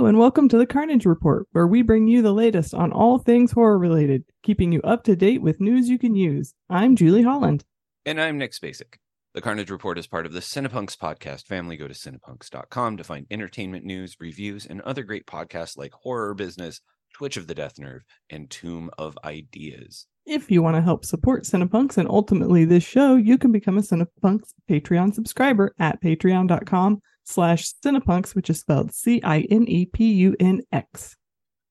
Hello, and welcome to the Carnage Report, where we bring you the latest on all things horror related, keeping you up to date with news you can use. I'm Julie Holland. And I'm Nick Spacek. The Carnage Report is part of the Cinepunx podcast family. Go to cinepunx.com to find entertainment news, reviews, and other great podcasts like Horror Business, Twitch of the Death Nerve, and Tomb of Ideas. If you want to help support Cinepunx and ultimately this show, you can become a Cinepunx Patreon subscriber at patreon.com slash Cinepunx, which is spelled C-I-N-E-P-U-N-X.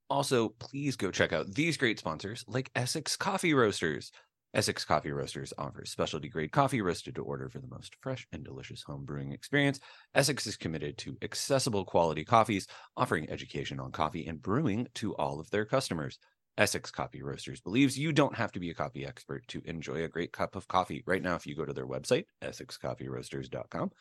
Also, please go check out these great sponsors like Essex Coffee Roasters. Essex Coffee Roasters offers specialty grade coffee roasted to order for the most fresh and delicious home brewing experience. Essex is committed to accessible quality coffees, offering education on coffee and brewing to all of their customers. Essex Coffee Roasters believes you don't have to be a coffee expert to enjoy a great cup of coffee. Right now, if you go to their website, essexcoffeeroasters.com,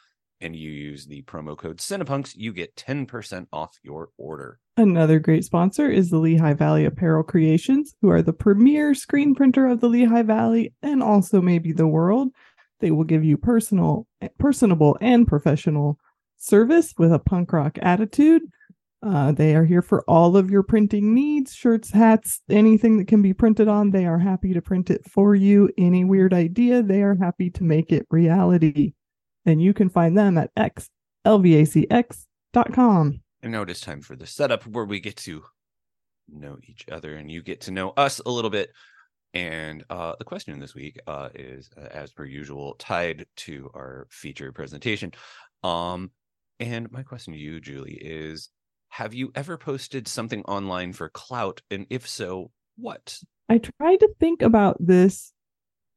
and you use the promo code Cinepunx, you get 10% off your order. Another great sponsor is the Lehigh Valley Apparel Creations, who are the premier screen printer of the Lehigh Valley and also maybe the world. They will give you personal, personable, and professional service with a punk rock attitude. Uh, they are here for all of your printing needs shirts, hats, anything that can be printed on. They are happy to print it for you. Any weird idea, they are happy to make it reality. And you can find them at xlvacx.com. And now it is time for the setup where we get to know each other and you get to know us a little bit. And uh, the question this week uh, is, uh, as per usual, tied to our feature presentation. Um, and my question to you, Julie, is Have you ever posted something online for clout? And if so, what? I tried to think about this,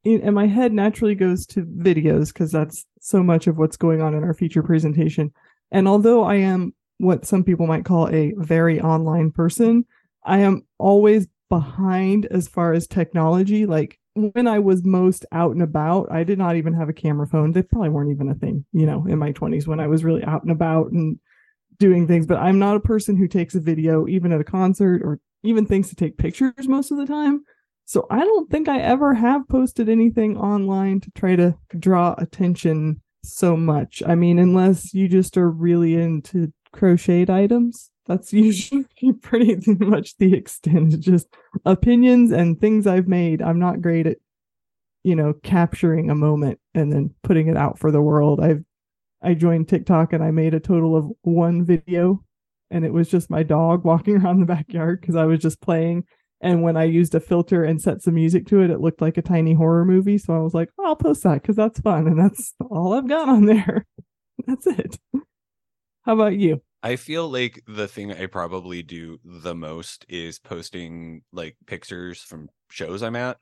and my head naturally goes to videos because that's so much of what's going on in our feature presentation. And although I am what some people might call a very online person, I am always behind as far as technology. Like when I was most out and about, I did not even have a camera phone. They probably weren't even a thing, you know, in my 20s when I was really out and about and doing things. But I'm not a person who takes a video, even at a concert or even thinks to take pictures most of the time. So I don't think I ever have posted anything online to try to draw attention so much. I mean, unless you just are really into crocheted items. That's usually pretty much the extent. Just opinions and things I've made. I'm not great at, you know, capturing a moment and then putting it out for the world. I've I joined TikTok and I made a total of one video and it was just my dog walking around the backyard because I was just playing. And when I used a filter and set some music to it, it looked like a tiny horror movie. So I was like, oh, I'll post that because that's fun. And that's all I've got on there. that's it. How about you? I feel like the thing I probably do the most is posting like pictures from shows I'm at.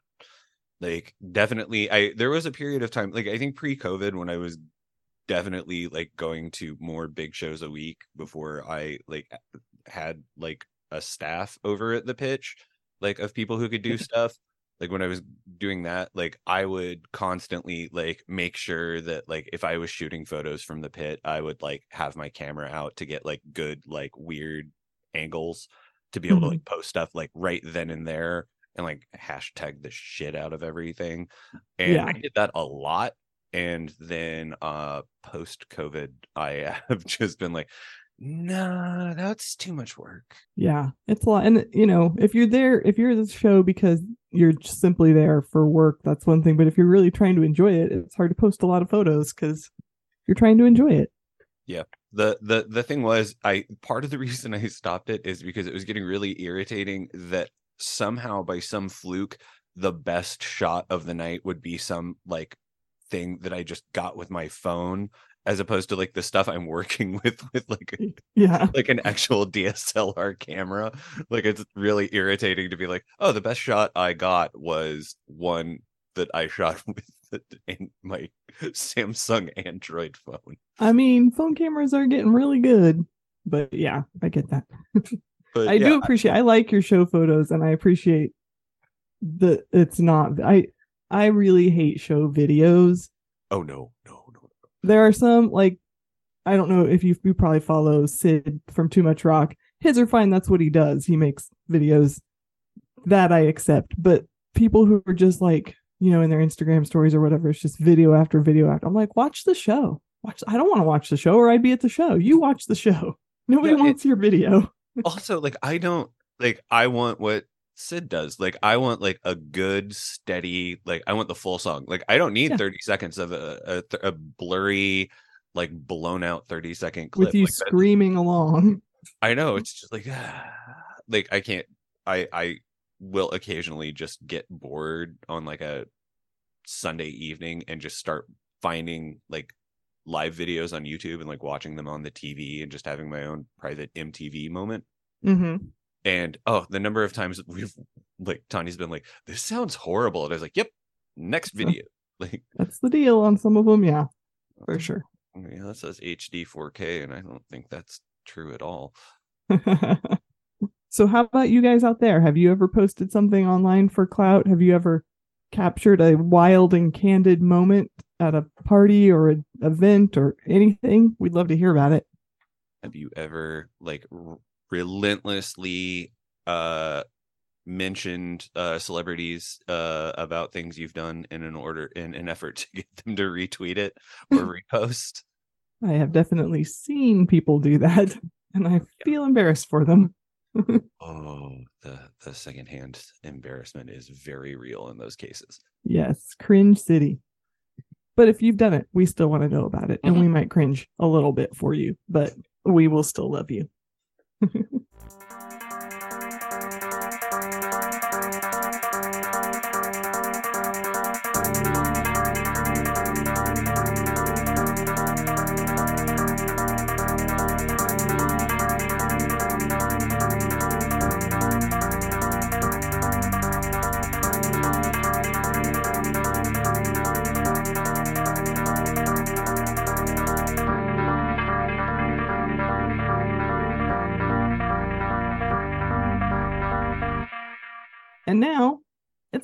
Like definitely I there was a period of time like I think pre-COVID when I was definitely like going to more big shows a week before I like had like a staff over at the pitch like of people who could do stuff like when I was doing that, like I would constantly like make sure that like if I was shooting photos from the pit, I would like have my camera out to get like good like weird angles to be able mm-hmm. to like post stuff like right then and there and like hashtag the shit out of everything. And yeah. I did that a lot. And then uh post COVID, I have just been like, nah, that's too much work. Yeah, it's a lot. And you know, if you're there, if you're at the show because you're simply there for work, that's one thing. But if you're really trying to enjoy it, it's hard to post a lot of photos because you're trying to enjoy it. Yeah. The the the thing was I part of the reason I stopped it is because it was getting really irritating that somehow by some fluke the best shot of the night would be some like thing that I just got with my phone as opposed to like the stuff I'm working with with like yeah like an actual DSLR camera. Like it's really irritating to be like, oh, the best shot I got was one that I shot with my Samsung Android phone. I mean, phone cameras are getting really good, but yeah, I get that. But I yeah, do appreciate. I, I like your show photos, and I appreciate the. It's not. I I really hate show videos. Oh no, no there are some like I don't know if you you probably follow Sid from Too Much Rock. His are fine. That's what he does. He makes videos that I accept. But people who are just like you know in their Instagram stories or whatever, it's just video after video after. I'm like, watch the show. Watch. I don't want to watch the show, or I'd be at the show. You watch the show. Nobody Yeah, it- wants your video. also like i don't like i want what sid does like i want like a good steady like i want the full song like i don't need Yeah. 30 seconds of a, a, th- a blurry like blown out 30 second clip with you like that. screaming along. i know it's just like like i can't i i will occasionally just get bored on like a sunday evening and just start finding like live videos on youtube and like watching them on the tv and just having my own private mtv moment hmm and oh the number of times we've like tanya's been like this sounds horrible and i was like yep next video like That's the deal on some of them. Yeah, for sure. yeah that says hd 4k and i don't think that's true at all so, how about you guys out there? Have you ever posted something online for clout? Have you ever captured a wild and candid moment at a party or an event or anything? We'd love to hear about it. have you ever like relentlessly uh mentioned uh celebrities uh about things you've done in an order in an effort to get them to retweet it or repost I have definitely seen people do that, and I feel embarrassed for them. oh the the secondhand embarrassment is very real in those cases Yes, cringe city. But if you've done it, we still want to know about it, and we might cringe a little bit for you, but we will still love you. And now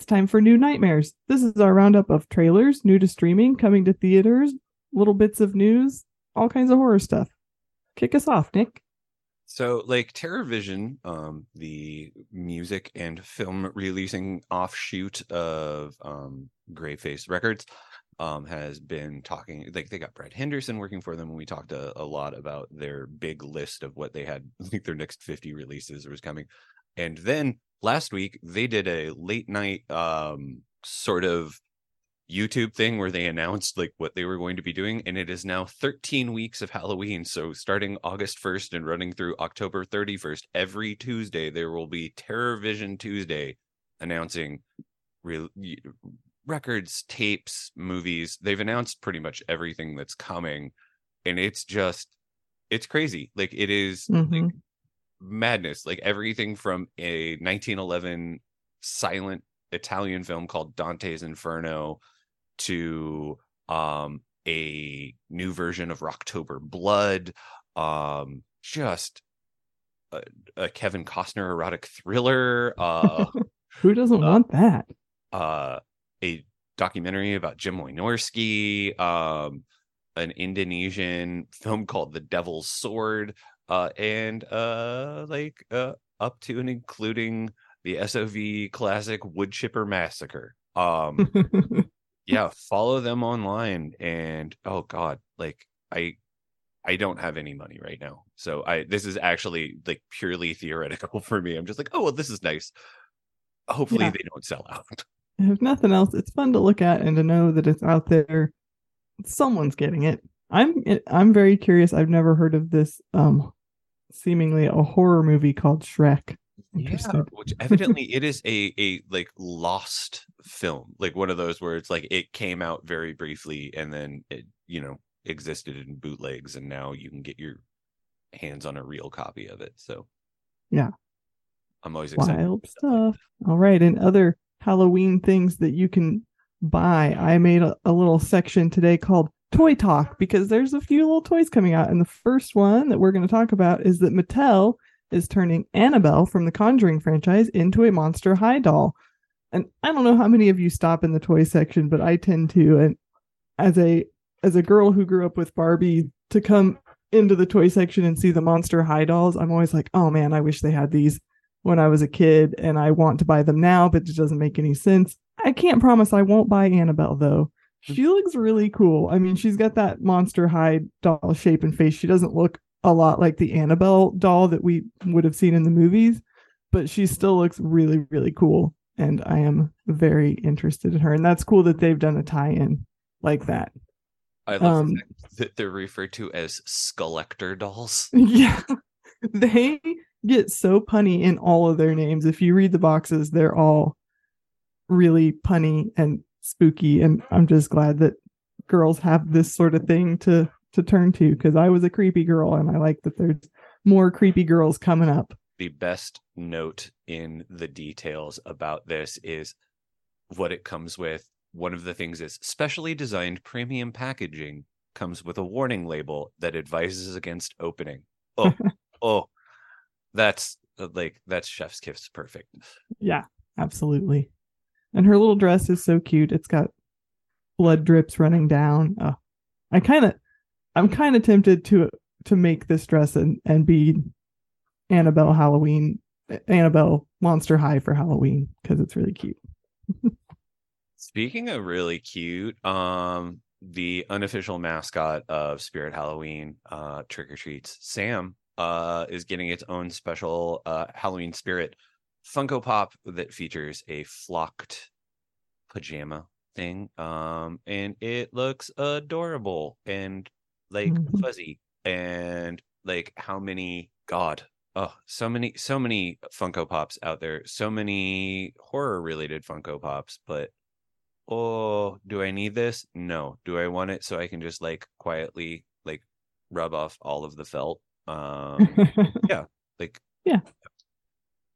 it's time for New Nightmares. This is our roundup of trailers, new to streaming, coming to theaters, little bits of news, all kinds of horror stuff. Kick us off, Nick. So, like TerrorVision, um, the music and film releasing offshoot of um, Grayface Records, um, has been talking. Like they got Brad Henderson working for them, and we talked a, a lot about their big list of what they had. Like their next fifty releases was coming, and then last week they did a late night um, sort of YouTube thing where they announced like what they were going to be doing, and it is now 13 weeks of Halloween. So starting August 1st and running through October 31st, every Tuesday there will be Terror Vision Tuesday announcing y- records, tapes, movies. They've announced pretty much everything that's coming, and it's just it's crazy. Like it is like Mhm. Madness. Like everything from a 1911 silent Italian film called Dante's Inferno to um a new version of Rocktober Blood, um just a, a Kevin Costner erotic thriller, uh Who doesn't Uh, want that? uh a documentary about Jim Wynorski, um an Indonesian film called The Devil's Sword, uh and uh like uh up to and including the SOV classic Wood Chipper Massacre. Um yeah, follow them online and oh god, like I I don't have any money right now. So I this is actually like purely theoretical for me. I'm just like, oh well, this is nice. Hopefully Yeah. they don't sell out. if nothing else, it's fun to look at and to know that it's out there. Someone's getting it. I'm I'm very curious. I've never heard of this um seemingly a horror movie called Shrek. Yeah, which evidently it is a a like lost film, like one of those where it's like it came out very briefly and then it you know existed in bootlegs and now you can get your hands on a real copy of it. So Yeah. I'm always excited. Wild stuff. All right, and other Halloween things that you can buy. I made a, a little section today called Toy Talk because there's a few little toys coming out, and the first one that we're going to talk about is that Mattel is turning Annabelle from the Conjuring franchise into a Monster High doll. And I don't know how many of you stop in the toy section, but I tend to. And as a as a girl who grew up with Barbie, to come into the toy section and see the Monster High dolls, I'm always like, oh man, I wish they had these when I was a kid and I want to buy them now, but it doesn't make any sense. I can't promise I won't buy Annabelle though. She looks really cool. I mean, she's got that monster high doll shape and face. She doesn't look a lot like the Annabelle doll that we would have seen in the movies, but she still looks really, really cool. And I am very interested in her. And that's cool that they've done a tie in like that. I love Um, that they're referred to as Skullector dolls. Yeah. They get so punny in all of their names. If you read the boxes, they're all really punny and spooky. And I'm just glad that girls have this sort of thing to to turn to because I was a creepy girl and I like that there's more creepy girls coming up. The best note in the details about this is what it comes with. One of the things is specially designed premium packaging comes with a warning label that advises against opening. Oh, oh, that's like that's chef's kiss perfect. Yeah, absolutely. And her little dress is so cute. It's got blood drips running down. Oh, I kind of, I'm kind of tempted to to make this dress and and be Annabelle Halloween, Annabelle Monster High for Halloween because it's really cute. Speaking of really cute, um, the unofficial mascot of Spirit Halloween, uh, Trick or Treats, Sam, uh, is getting its own special uh Halloween Spirit Funko Pop that features a flocked pajama thing. Um, and it looks adorable and like Mhm. fuzzy and like how many God. Oh, so many, so many Funko Pops out there, so many horror related Funko Pops, but oh, do I need this? No. Do I want it so I can just like quietly like rub off all of the felt? Um yeah. like Yeah.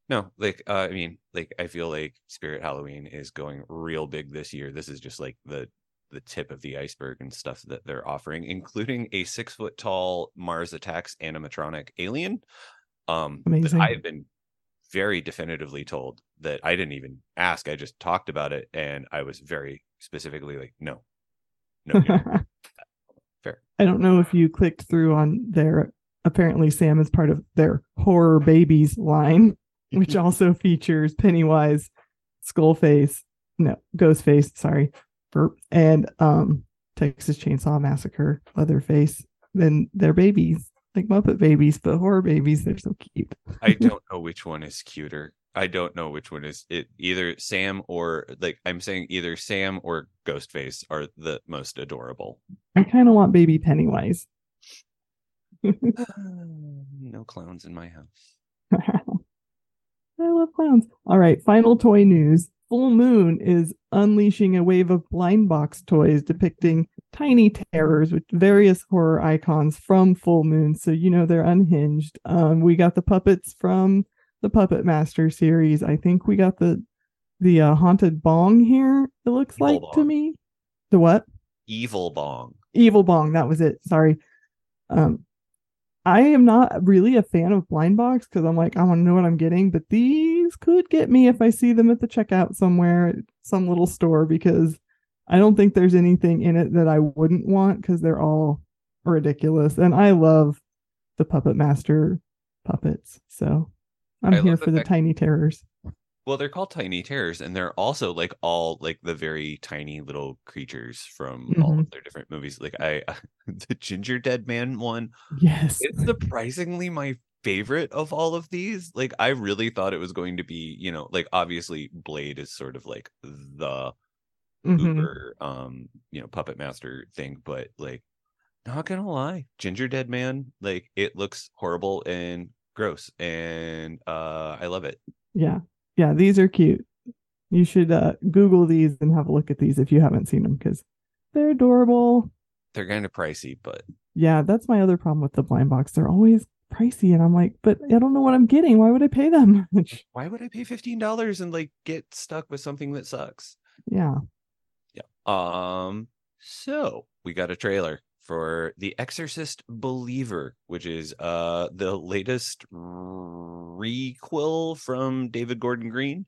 No, like uh, I mean, like I feel like Spirit Halloween is going real big this year. This is just like the the tip of the iceberg and stuff that they're offering, including a six foot tall Mars Attacks animatronic alien. Um, Amazing. I've been very definitively told that I didn't even ask. I just talked about it, and I was very specifically like, no, no, no. Fair. I don't know if you clicked through on their. Apparently, Sam is part of their horror babies line, which also features Pennywise, Skullface, no, Ghostface, sorry, burp, and um Texas Chainsaw Massacre, Leatherface. Then they're babies, like Muppet babies, but horror babies. They're so cute. I don't know which one is cuter. I don't know which one is it. Either Sam or like I'm saying either Sam or Ghostface are the most adorable. I kind of want baby Pennywise. no clowns in my house. I love clowns. All right, final toy news. Full Moon is unleashing a wave of blind box toys depicting tiny terrors with various horror icons from Full Moon. So you know they're unhinged. Um, we got the puppets from the Puppet Master series. I think we got the the uh, haunted bong here. It looks Evil like to me. The what? Evil Bong. Evil Bong. That was it. Sorry. Um, I am not really a fan of blind box because I'm like, I want to know what I'm getting, but these could get me if I see them at the checkout somewhere, at some little store, because I don't think there's anything in it that I wouldn't want because they're all ridiculous. And I love the Puppet Master puppets. So I'm I here for the fact- tiny terrors. Well, they're called tiny terrors, and they're also like all like the very tiny little creatures from all of their different movies. Like I, the Ginger Dead Man one Yes. it's surprisingly my favorite of all of these. Like I really thought it was going to be, you know, like obviously Blade is sort of like the Mhm. uber um, you know, puppet master thing, but like not gonna lie, Ginger Dead Man, like it looks horrible and gross and uh I love it. Yeah. Yeah, these are cute. You should uh, Google these and have a look at these if you haven't seen them because they're adorable. They're kind of pricey, but Yeah, that's my other problem with the blind box. They're always pricey, and I'm like, but I don't know what I'm getting. Why would I pay them? why would I pay $15 and like get stuck with something that sucks? yeah. Yeah. Um. So we got a trailer for The Exorcist Believer, which is uh the latest requel from David Gordon Green.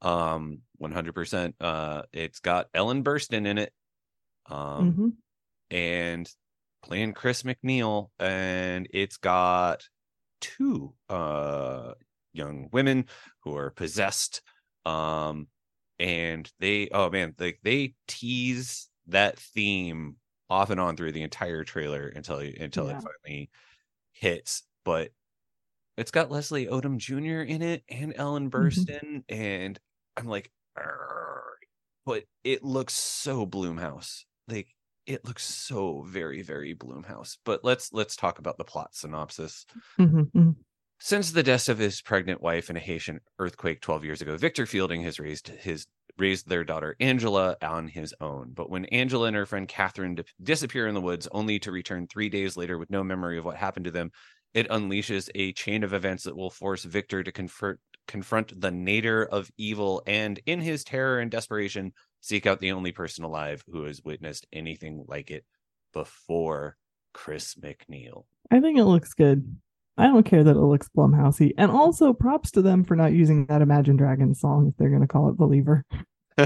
Um, 100%. Uh, it's got Ellen Burstyn in it. Um, Mhm. and playing Chris MacNeil, and it's got two uh young women who are possessed. Um, and they oh man, like they tease that theme off and on through the entire trailer until until Yeah. it finally hits, but it's got Leslie Odom Jr. in it and Ellen Burstyn, and I'm like, "Arr." but it looks so Blumhouse. Like it looks so very, very Blumhouse. But let's let's talk about the plot synopsis. Mhm, mhm. Since the death of his pregnant wife in a Haitian earthquake 12 years ago, Victor Fielding has raised his raised their daughter Angela on his own. But when Angela and her friend Catherine di- disappear in the woods, only to return three days later with no memory of what happened to them, it unleashes a chain of events that will force Victor to confront confront the nadir of evil and, in his terror and desperation, seek out the only person alive who has witnessed anything like it before Chris MacNeil. I think it looks good. I don't care that it looks Blumhousey. And also props to them for not using that Imagine Dragons song if they're going to call it Believer.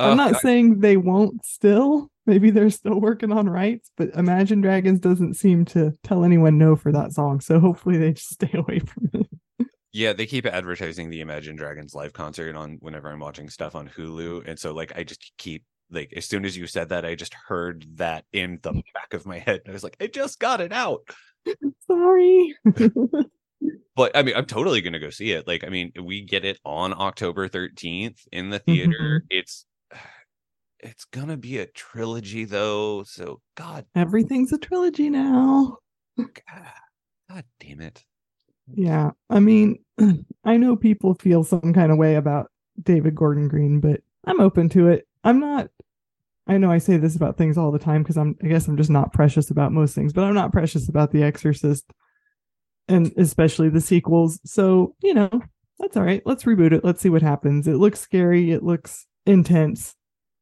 I'm not Uh, saying they won't still. Maybe they're still working on rights, but Imagine Dragons doesn't seem to tell anyone no for that song. So hopefully they just stay away from it. Yeah, they keep advertising the Imagine Dragons live concert on whenever I'm watching stuff on Hulu. And so like I just keep like as soon as you said that, I just heard that in the back of my head. And I was like, I just got it out. Sorry. But I mean, I'm totally gonna go see it. Like, I mean, we get it on October 13th in the mm-hmm. theater. It's it's gonna be a trilogy though. So God, Everything's a trilogy now. God, God damn it. Yeah. I mean, I know people feel some kind of way about David Gordon Green, but I'm open to it. I'm not I know I say this about things all the time because I'm I guess I'm just not precious about most things, but I'm not precious about The Exorcist and especially the sequels. So, you know, that's all right. Let's reboot it. Let's see what happens. It looks scary, it looks intense.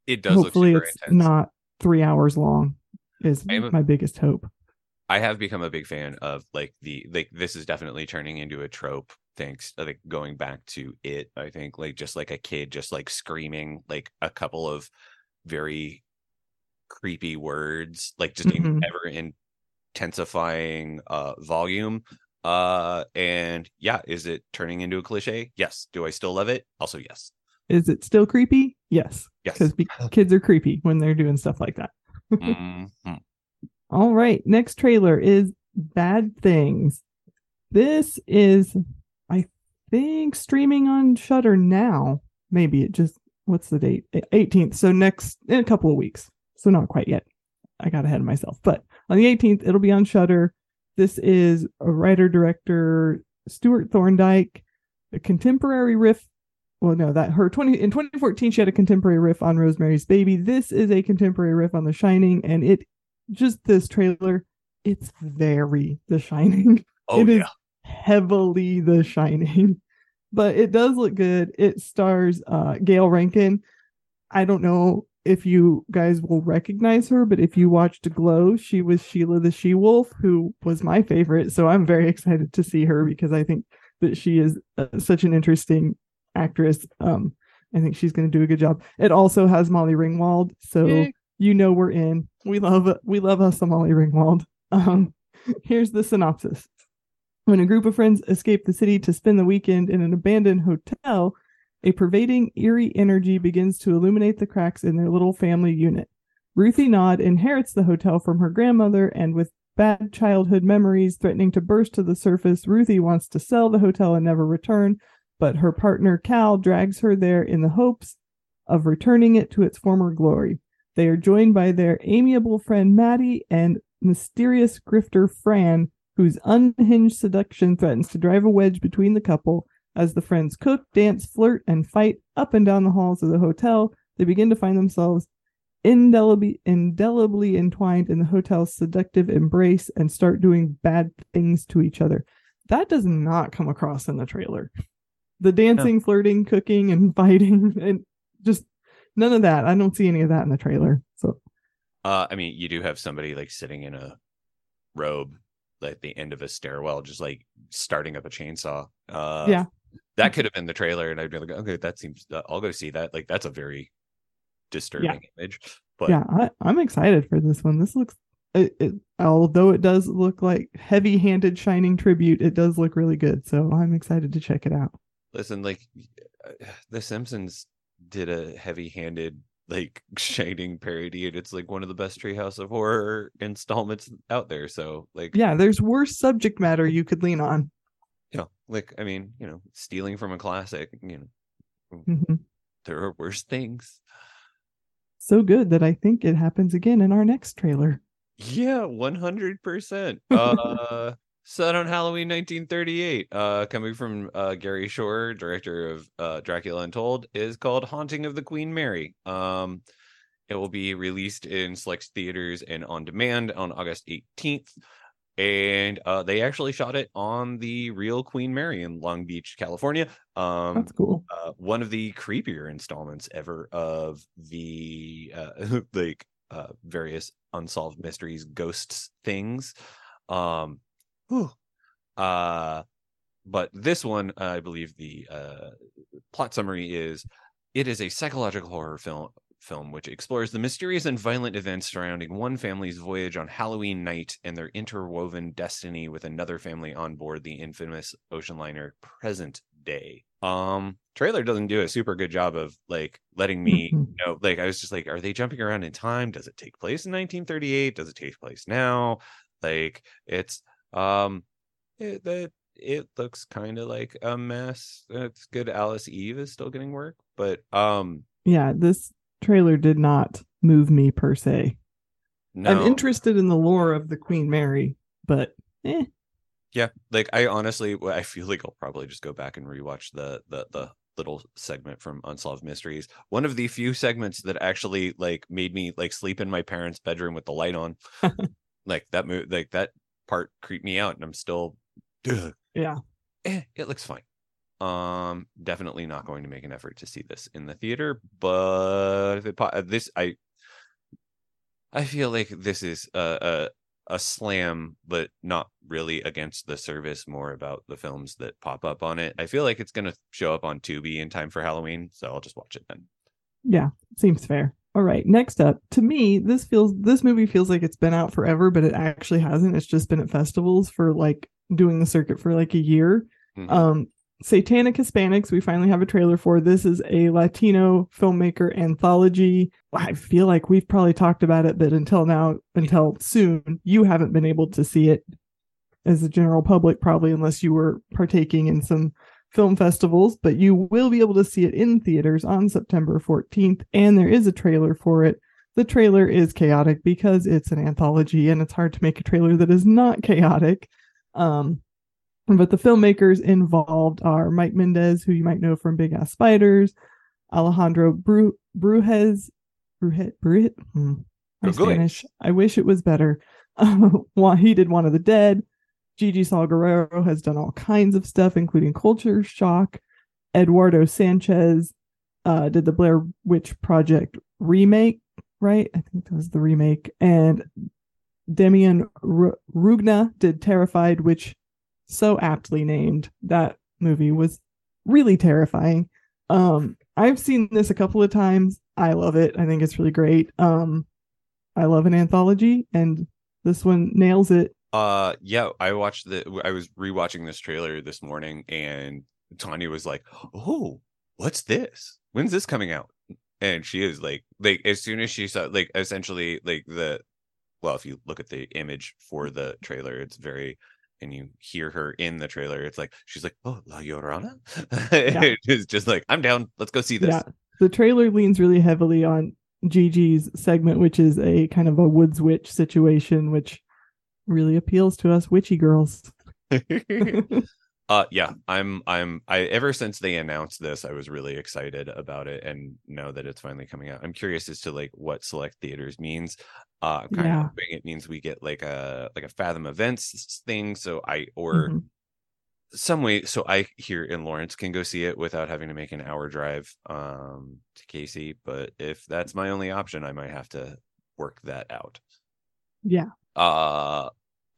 It does Hopefully look super it's intense. not 3 hours long is a- my biggest hope. I have become a big fan of like the like this is definitely turning into a trope thanks uh, like going back to it I think like just like a kid just like screaming like a couple of very creepy words like just in Mhm. ever intensifying uh volume uh and yeah is it turning into a cliche yes do I still love it also yes Is it still creepy? Yes. yes Because kids are creepy when they're doing stuff like that. Mhm. All right, next trailer is Bad Things. This is, I think, streaming on Shudder now. Maybe it just what's the date? 18th. So next in a couple of weeks. So not quite yet. I got ahead of myself. But on the 18th, it'll be on Shudder. This is a writer director Stewart Thorndike, a contemporary riff. Well, no, that her 20 in 2014 she had a contemporary riff on Rosemary's Baby. This is a contemporary riff on The Shining, and it just this trailer, it's very The Shining. oh It is yeah heavily The Shining, but it does look good. It stars uh, Gayle Rankin. I don't know if you guys will recognize her, but if you watched Glow, she was Sheila the She Wolf, who was my favorite. So I'm very excited to see her because I think that she is uh, such an interesting actress. Um, I think she's going to do a good job. It also has Molly Ringwald, so Yay. you know we're in. We love we love us some Molly Ringwald. Um, here's the synopsis. When a group of friends escape the city to spend the weekend in an abandoned hotel, a pervading eerie energy begins to illuminate the cracks in their little family unit. Ruthie Nod inherits the hotel from her grandmother, and with bad childhood memories threatening to burst to the surface, Ruthie wants to sell the hotel and never return, but her partner Cal drags her there in the hopes of returning it to its former glory. They are joined by their amiable friend Maddie and mysterious grifter Fran, whose unhinged seduction threatens to drive a wedge between the couple. As the friends cook, dance, flirt, and fight up and down the halls of the hotel, they begin to find themselves indelibly, indelibly entwined in the hotel's seductive embrace and start doing bad things to each other. That does not come across in the trailer. The dancing, flirting, cooking, and fighting, and just none of that. I don't see any of that in the trailer. So Uh, I mean, you do have somebody like sitting in a robe at the end of a stairwell, just like starting up a chainsaw. Uh, Yeah. that could have been the trailer, and I'd be like, okay, that seems. Uh, I'll go see that. Like, that's a very disturbing image. But yeah, I, I'm excited for this one. This looks, it, it, although it does look like heavy-handed Shining tribute, it does look really good. So I'm excited to check it out. listen, like, uh, The Simpsons did a heavy-handed like shining parody and it's like one of the best treehouse of horror installments out there so like Yeah, there's worse subject matter you could lean on. you know like i mean you know stealing from a classic you know Mhm. there are worse things So good that I think it happens again in our next trailer. yeah 100% uh set on halloween 1938 uh coming from uh gary shore director of uh dracula untold is called haunting of the queen mary um it will be released in select theaters and on demand on august 18th and uh they actually shot it on the real queen mary in long beach california um That's cool. uh, one of the creepier installments ever of the uh, like uh, various unsolved mysteries, ghosts, things. Um, whew. uh, but this one, I believe the uh, plot summary is: it is a psychological horror film film which explores the mysterious and violent events surrounding one family's voyage on Halloween night and their interwoven destiny with another family on board the infamous ocean liner present day. Um trailer doesn't do a super good job of like letting me know like I was just like are they jumping around in time? Does it take place in 1938? Does it take place now? Like it's um it that it looks kind of like a mess. It's good Alice Eve is still getting work, but um Yeah, this trailer did not move me per se. no. I'm interested in the lore of the Queen Mary, but eh. Yeah, like I honestly, I feel like I'll probably just go back and rewatch the the the little segment from Unsolved Mysteries. One of the few segments that actually like made me like sleep in my parents' bedroom with the light on. like that move, like that part creeped me out, and I'm still, ugh, Yeah. eh, it looks fine. Um, definitely not going to make an effort to see this in the theater, but if it po- uh, this I I feel like this is a, a a slam, but not really against the service. More about the films that pop up on it. I feel like it's gonna show up on Tubi in time for Halloween, so I'll just watch it then. Yeah, seems fair. All right, next up, to me, this feels this movie feels like it's been out forever, but it actually hasn't. It's just been at festivals for like doing the circuit for like a year. Mhm. Um Satanic Hispanics, we finally have a trailer for. This is a Latino filmmaker anthology. I feel like we've probably talked about it, but until now, until soon, you haven't been able to see it as a general public, probably unless you were partaking in some film festivals, but you will be able to see it in theaters on September 14th. And there is a trailer for it. The trailer is chaotic because it's an anthology and it's hard to make a trailer that is not chaotic. Um, but the filmmakers involved are Mike Mendez, who you might know from Big Ass Spiders, Alejandro Bru- Brujes, Brujet, Brujet, hmm, go. Spanish. I wish it was better. He did Juan of the Dead. Gigi Saul Guerrero has done all kinds of stuff, including Culture Shock. Eduardo Sanchez uh, did the Blair Witch Project remake, right? I think that was the remake. And Demian R- Rugna did Terrified, which so aptly named. That movie was really terrifying. Um, I've seen this a couple of times. I love it. I think it's really great. Um, I love an anthology, and this one nails it. Uh, yeah, I watched the. I was rewatching this trailer this morning, and Tanya was like, "Oh, what's this? When's this coming out?" And she is like, like as soon as she saw, like, essentially, like the, well, if you look at the image for the trailer, it's very, and you hear her in the trailer, it's like she's like, "Oh, La Llorona," it's just like, "I'm down. Let's go see this." Yeah, the trailer leans really heavily on Gigi's segment, which is a kind of a woods witch situation, which really appeals to us witchy girls. uh yeah i'm i'm i ever since they announced this i was really excited about it and know that it's finally coming out i'm curious as to like what select theaters means uh i'm kind Yeah. of hoping it means we get like a like a fathom events thing so i or Mhm. some way so i here in lawrence can go see it without having to make an hour drive um to casey but if that's my only option i might have to work that out Yeah, uh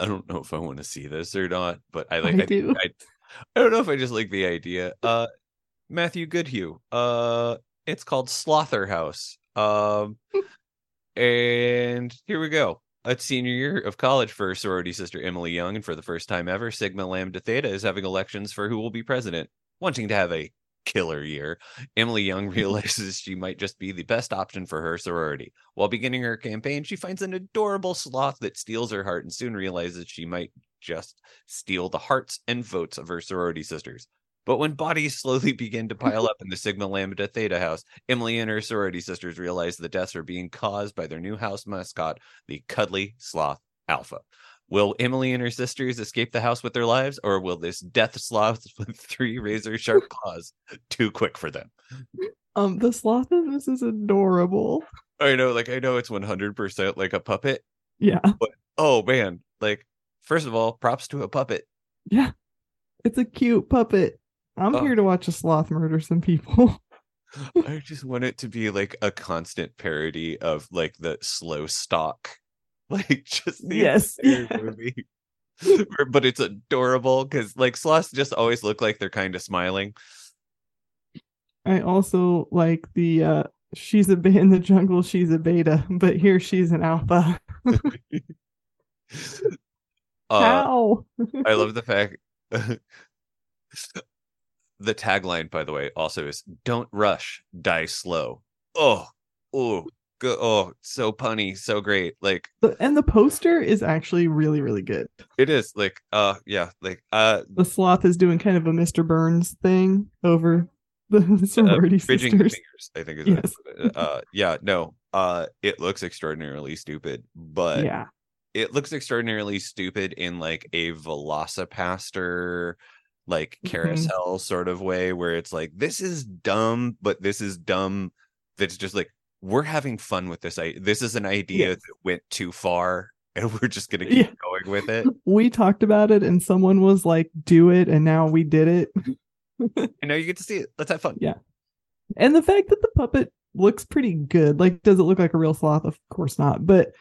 i don't know if i want to see this or not but i like I I, do. I, I don't know if i just like the idea uh matthew goodhue uh it's called slotherhouse um and here we go it's senior year of college for sorority sister emily young and for the first time ever sigma lambda theta is having elections for who will be president wanting to have a killer year, Emily Young realizes she might just be the best option for her sorority. While beginning her campaign, she finds an adorable sloth that steals her heart and soon realizes she might just steal the hearts and votes of her sorority sisters. But when bodies slowly begin to pile up in the Sigma Lambda Theta house, Emily and her sorority sisters realize the deaths are being caused by their new house mascot, the cuddly sloth Alpha. Will Emily and her sisters escape the house with their lives, or will this death sloth with three razor sharp claws too quick for them? Um, the sloth in this is adorable. I know, like I know it's one hundred percent like a puppet. Yeah, but oh man, like first of all, props to a puppet. Yeah, it's a cute puppet. I'm oh. here to watch a sloth murder some people. I just want it to be like a constant parody of like the slow stock like just the yes movie. but it's adorable because like sloths just always look like they're kind of smiling. I also like the uh she's a beta in the jungle, she's a beta, but here she's an alpha. uh, How? I love the fact the tagline, by the way, also is "Don't rush, die slow." Oh, oh, Oh, so punny, so great. Like, and the poster is actually really, really good. It is like, uh, yeah, like, uh, the sloth is doing kind of a Mr. Burns thing over the sorority uh, sisters. Fingers, I think is yes. uh, yeah, no, uh, it looks extraordinarily stupid, but yeah, it looks extraordinarily stupid in like a velocipastor like mm-hmm. carousel mm-hmm. sort of way where it's like this is dumb but this is dumb that's just like we're having fun with this. I this is an idea yes. that went too far and we're just gonna keep yeah. going with it. We talked about it and someone was like, do it, and now we did it. Mm-hmm. and now you get to see it. Let's have fun. Yeah. And the fact that the puppet looks pretty good. Like, does it look like a real sloth? Of course not. But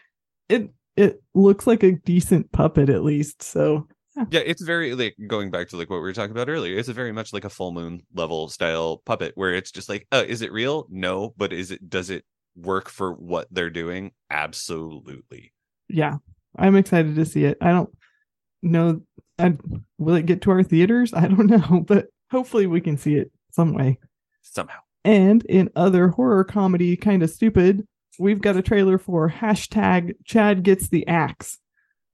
it it looks like a decent puppet at least. So yeah it's very like going back to like what we were talking about earlier it's a very much like a full moon level style puppet where it's just like uh, is it real? No but is it does it work for what they're doing? Absolutely. Yeah i'm excited to see it. I don't know I, will it get to our theaters? I don't know but hopefully we can see it some way. Somehow. And in other horror comedy kind of stupid we've got a trailer for hashtag chad gets the axe.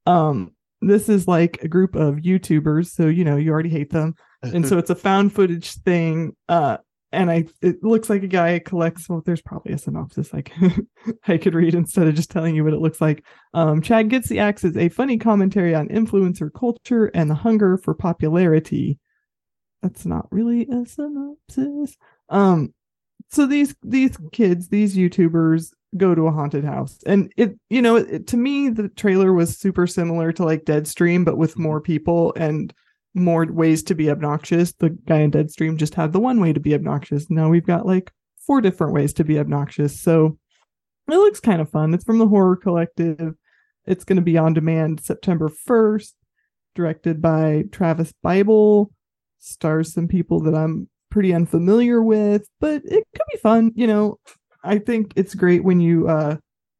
Um this is like a group of YouTubers, so you know you already hate them, and so it's a found footage thing. Uh, and I it looks like a guy collects. Well, there's probably a synopsis I could I could read instead of just telling you what it looks like. Um, Chad gets the axe is a funny commentary on influencer culture and the hunger for popularity. That's not really a synopsis. Um, so these these kids, these YouTubers, go to a haunted house. And it you know it, to me the trailer was super similar to like deadstream but with mm-hmm. more people and more ways to be obnoxious. The guy in deadstream just had the one way to be obnoxious. Now we've got like four different ways to be obnoxious. So it looks kind of fun. It's from the horror collective. It's going to be on demand september 1st directed by travis bible. Stars some people that i'm pretty unfamiliar with but it could be fun you know I think it's great when you uh,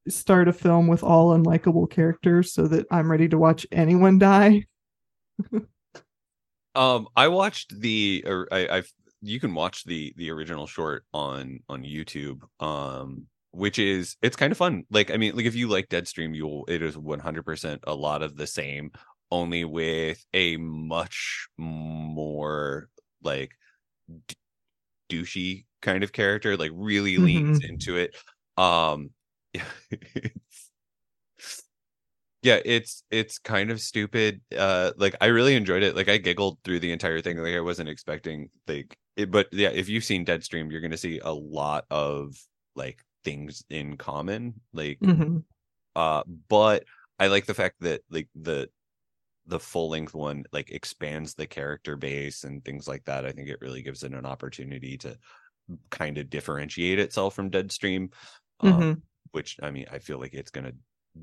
start a film with all unlikable characters so that I'm ready to watch anyone die. um, I watched the or I, I've you can watch the the original short on on YouTube. Um, which is it's kind of fun. Like I mean, like if you like Deadstream, you'll it is 100% a lot of the same, only with a much more like d- douchey kind of character like really mm-hmm. leans into it um yeah it's it's kind of stupid uh like i really enjoyed it like i giggled through the entire thing like i wasn't expecting like it, but yeah if you've seen deadstream you're gonna see a lot of like things in common like mm-hmm. uh but i like the fact that like the the full length one like expands the character base and things like that i think it really gives it an opportunity to kind of differentiate itself from Deadstream, um, mm-hmm. which I mean, I feel like it's going to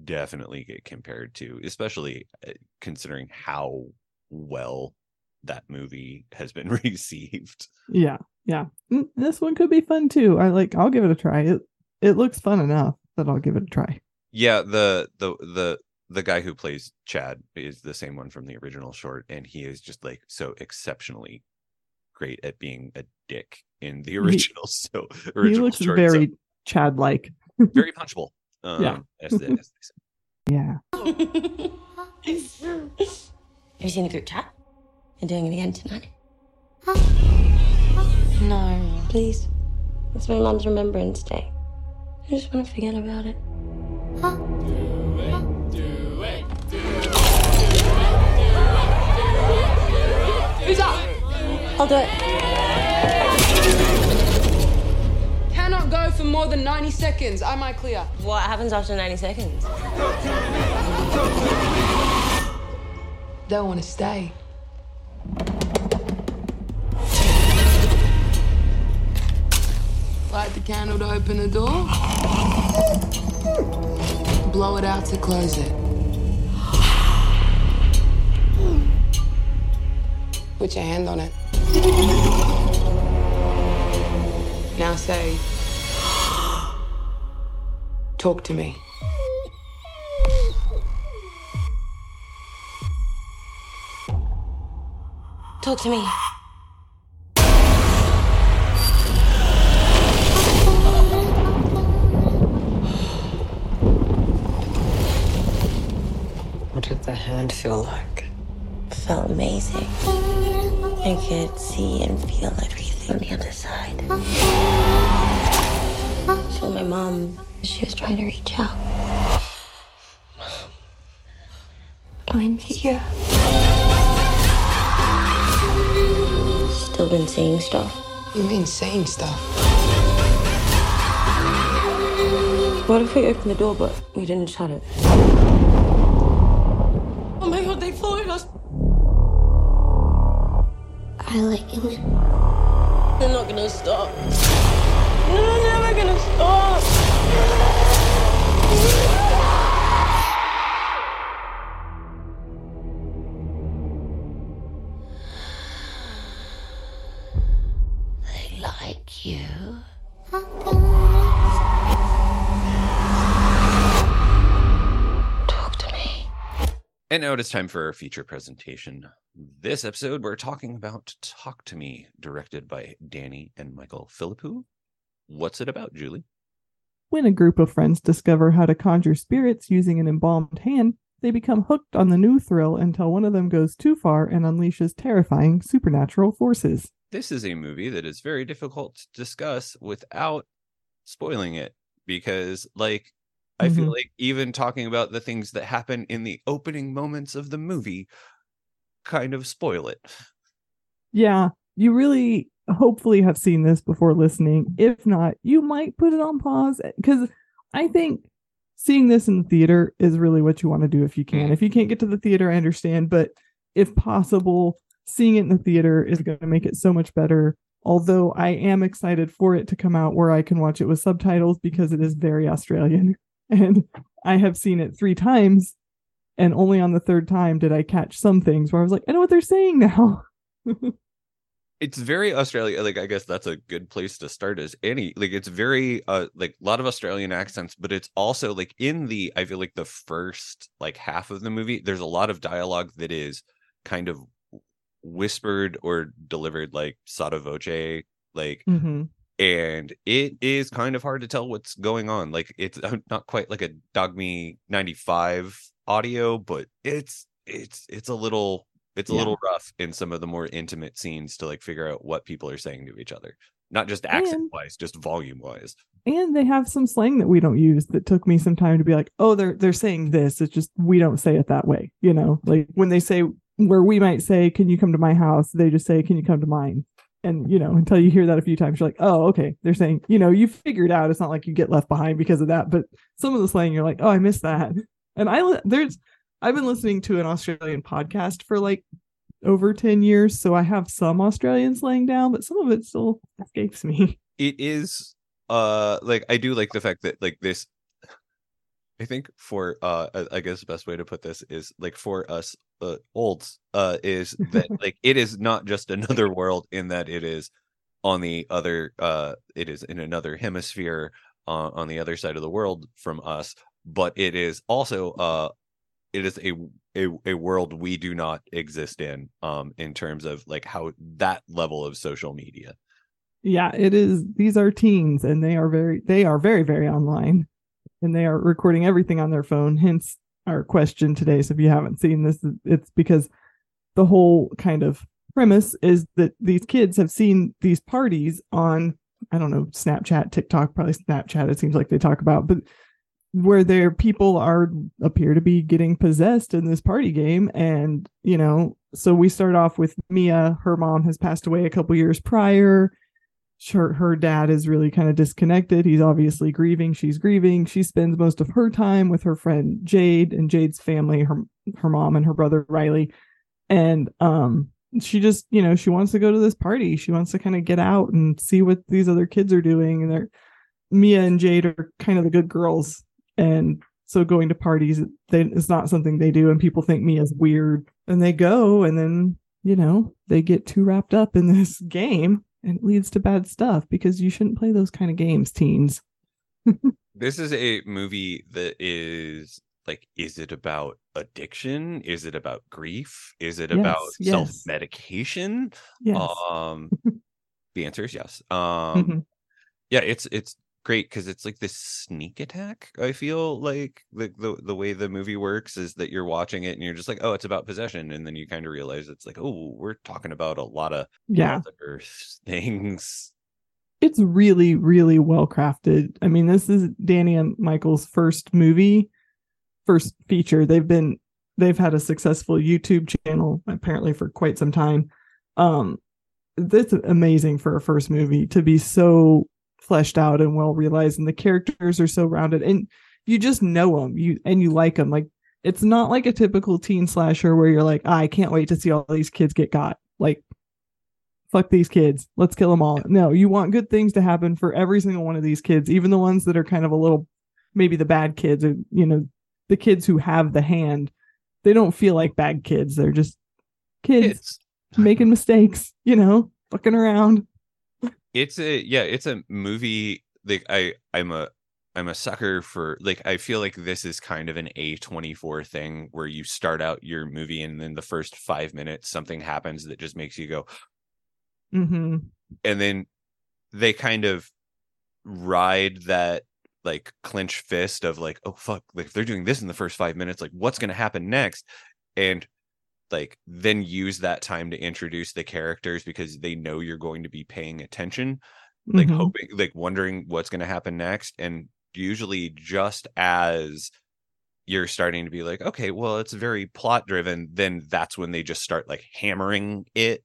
definitely get compared to, especially uh, considering how well that movie has been received. Yeah, yeah. This one could be fun too. I like. I'll give it a try. It it looks fun enough that I'll give it a try. Yeah the the the the guy who plays Chad is the same one from the original short, and he is just like so exceptionally great at being a dick in the original. so he looks short, very so Chad like. very punchable. Um, Yeah. as the- as they. Yeah. Have you seen the group chat? You're doing it again tonight. No. Please. It's my mom's remembrance day. I just want to forget about it. I'll do it. Cannot go for more than 90 seconds. Am I clear? What happens after 90 seconds? They'll want to stay. Light the candle to open the door. Blow it out to close it. Put your hand on it. Now say, talk to me. Talk to me. What did the hand feel like? Felt amazing. I could see and feel everything on the other side. So my mom, she was trying to reach out. I'm here. Still been seeing stuff. You mean saying stuff? What if we opened the door but we didn't shut it? Oh my god, they followed us! I like you. They're not gonna stop. They're never gonna stop. And now it is time for our feature presentation. This episode, we're talking about Talk to Me, directed by Danny and Michael Philippou. What's it about, Julie? When a group of friends discover how to conjure spirits using an embalmed hand, they become hooked on the new thrill until one of them goes too far and unleashes terrifying supernatural forces. This is a movie that is very difficult to discuss without spoiling it because, like, I feel Mhm. like even talking about the things that happen in the opening moments of the movie kind of spoil it. Yeah, you really hopefully have seen this before listening. If not, you might put it on pause because I think seeing this in the theater is really what you want to do if you can. Mm. If you can't get to the theater, I understand, but if possible, seeing it in the theater is going to make it so much better. Although I am excited for it to come out where I can watch it with subtitles because it is very Australian. And I have seen it three times. And only on the third time did I catch some things where I was like, I know what they're saying now. it's very Australia. Like I guess that's a good place to start. As any like it's very uh like a lot of Australian accents, but it's also like in the I feel like the first like half of the movie, there's a lot of dialogue that is kind of whispered or delivered like sotto voce, like hmm and it is kind of hard to tell what's going on. Like it's uh, not quite like a Dogme 95 audio, but it's it's it's a little it's a Yeah. little rough in some of the more intimate scenes to like figure out what people are saying to each other. Not just accent wise, just volume wise. and they have some slang that we don't use that took me some time to be like oh they're they're saying this it's just we don't say it that way you know like when they say where we might say can you come to my house they just say can you come to mine and you know until you hear that a few times you're like oh okay. They're saying you know you figured out. It's not like you get left behind because of that but some of the slang you're like oh i missed that. And i there's i've been listening to an australian podcast for like over 10 years so i have some australian slang down but some of it still escapes me. It is uh like I do like the fact that like this I think for uh I- guess the best way to put this is like for us uh olds uh is that like it is not just another world in that it is on the other uh it is in another hemisphere uh, on the other side of the world from us but it is also uh it is a, a a world we do not exist in um in terms of like how that level of social media. Yeah it is these are teens and they are very they are very very online and they are recording everything on their phone hence our question today. So if you haven't seen this it's because the whole kind of premise is that these kids have seen these parties on i don't know snapchat tiktok probably snapchat it seems like they talk about but where their people are appear to be getting possessed in this party game. And you know so we start off with mia her mom has passed away a couple years prior her, her dad is really kind of disconnected. He's obviously grieving. She's grieving. She spends most of her time with her friend jade and jade's family her her mom and her brother riley. And um she just you know she wants to go to this party. She wants to kind of get out and see what these other kids are doing. And they're mia and jade are kind of the good girls. And so going to parties they, it's not something they do. And people think me as weird. And they go and then you know they get too wrapped up in this game and it leads to bad stuff because you shouldn't play those kind of games teens. This is a movie that is like is it about addiction? Is it about grief? Is it Yes, about yes. self-medication? Yes. Um the answer is yes. Um Mhm. yeah it's it's great because it's like this sneak attack i feel like the, the the way the movie works is that you're watching it and you're just like oh it's about possession and then you kind of realize it's like oh we're talking about a lot of yeah. other things. It's really really well crafted. I mean this is danny and michael's first movie first feature. They've been they've had a successful youtube channel apparently for quite some time. Um that's amazing for a first movie to be so fleshed out and well realized and the characters are so rounded and you just know them you and you like them like it's not like a typical teen slasher where you're like i can't wait to see all these kids get got like fuck these kids let's kill them all. No you want good things to happen for every single one of these kids even the ones that are kind of a little maybe the bad kids or you know the kids who have the hand they don't feel like bad kids they're just kids it's making mistakes you know fucking around it's a yeah it's a movie like i i'm a i'm a sucker for like i feel like this is kind of an a24 thing where you start out your movie and then the first five minutes something happens that just makes you go mm-hmm. and then they kind of ride that like clench fist of like oh fuck like if they're doing this in the first five minutes like what's going to happen next and like then use that time to introduce the characters because they know you're going to be paying attention like Mhm. hoping like wondering what's going to happen next and usually just as you're starting to be like okay well it's very plot driven then that's when they just start like hammering it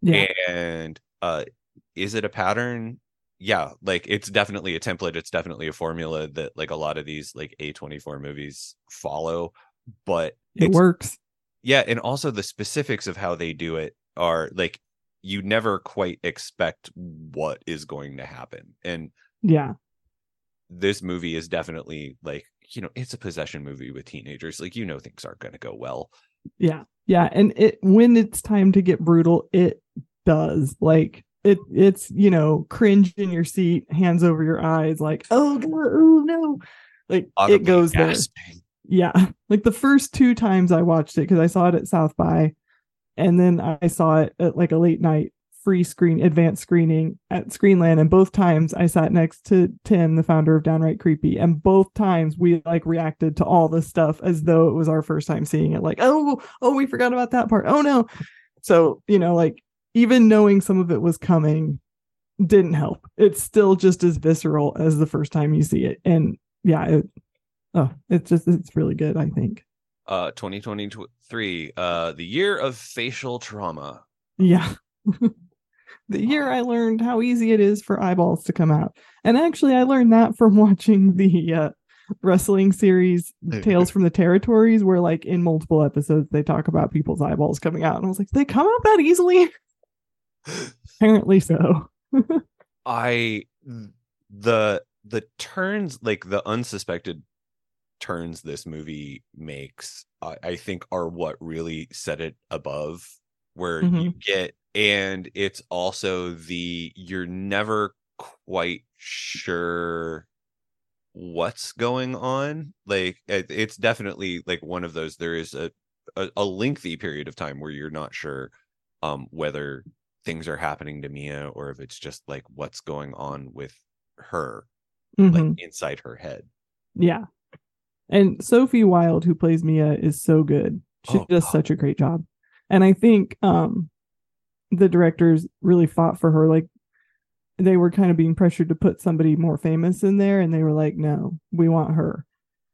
yeah. and uh is it a pattern? Yeah like it's definitely a template it's definitely a formula that like a lot of these like a24 movies follow but it works yeah and also the specifics of how they do it are like you never quite expect what is going to happen and yeah. this movie is definitely like you know it's a possession movie with teenagers like you know things aren't going to go well. Yeah yeah and it when it's time to get brutal it does like it it's you know cringe in your seat hands over your eyes like oh, oh no like Audibly it goes there. gasping. Yeah. Like the first two times i watched it because i saw it at south by and then i saw it at like a late night free screen advanced screening at screenland and both times i sat next to tim the founder of downright creepy and both times we like reacted to all this stuff as though it was our first time seeing it. Like oh oh we forgot about that part. Oh no. So you know like even knowing some of it was coming didn't help. It's still just as visceral as the first time you see it. And yeah it, oh it's just it's really good i think. Uh 2023 uh the year of facial trauma. Yeah. The year i learned how easy it is for eyeballs to come out. And actually i learned that from watching the uh wrestling series tales from the territories where like in multiple episodes they talk about people's eyeballs coming out. And i was like they come out that easily? Apparently so. I the the turns like the unsuspected turns this movie makes I, I think are what really set it above where you get and it's also the you're never quite sure what's going on. Like it, it's definitely like one of those. There is a, a a lengthy period of time where you're not sure um whether things are happening to Mia or if it's just like what's going on with her Mhm. like inside her head. Yeah. And Sophie Wilde, who plays Mia, is so good. She Oh, does God. such a great job. And I think um the directors really fought for her. Like they were kind of being pressured to put somebody more famous in there, and they were like, no, we want her.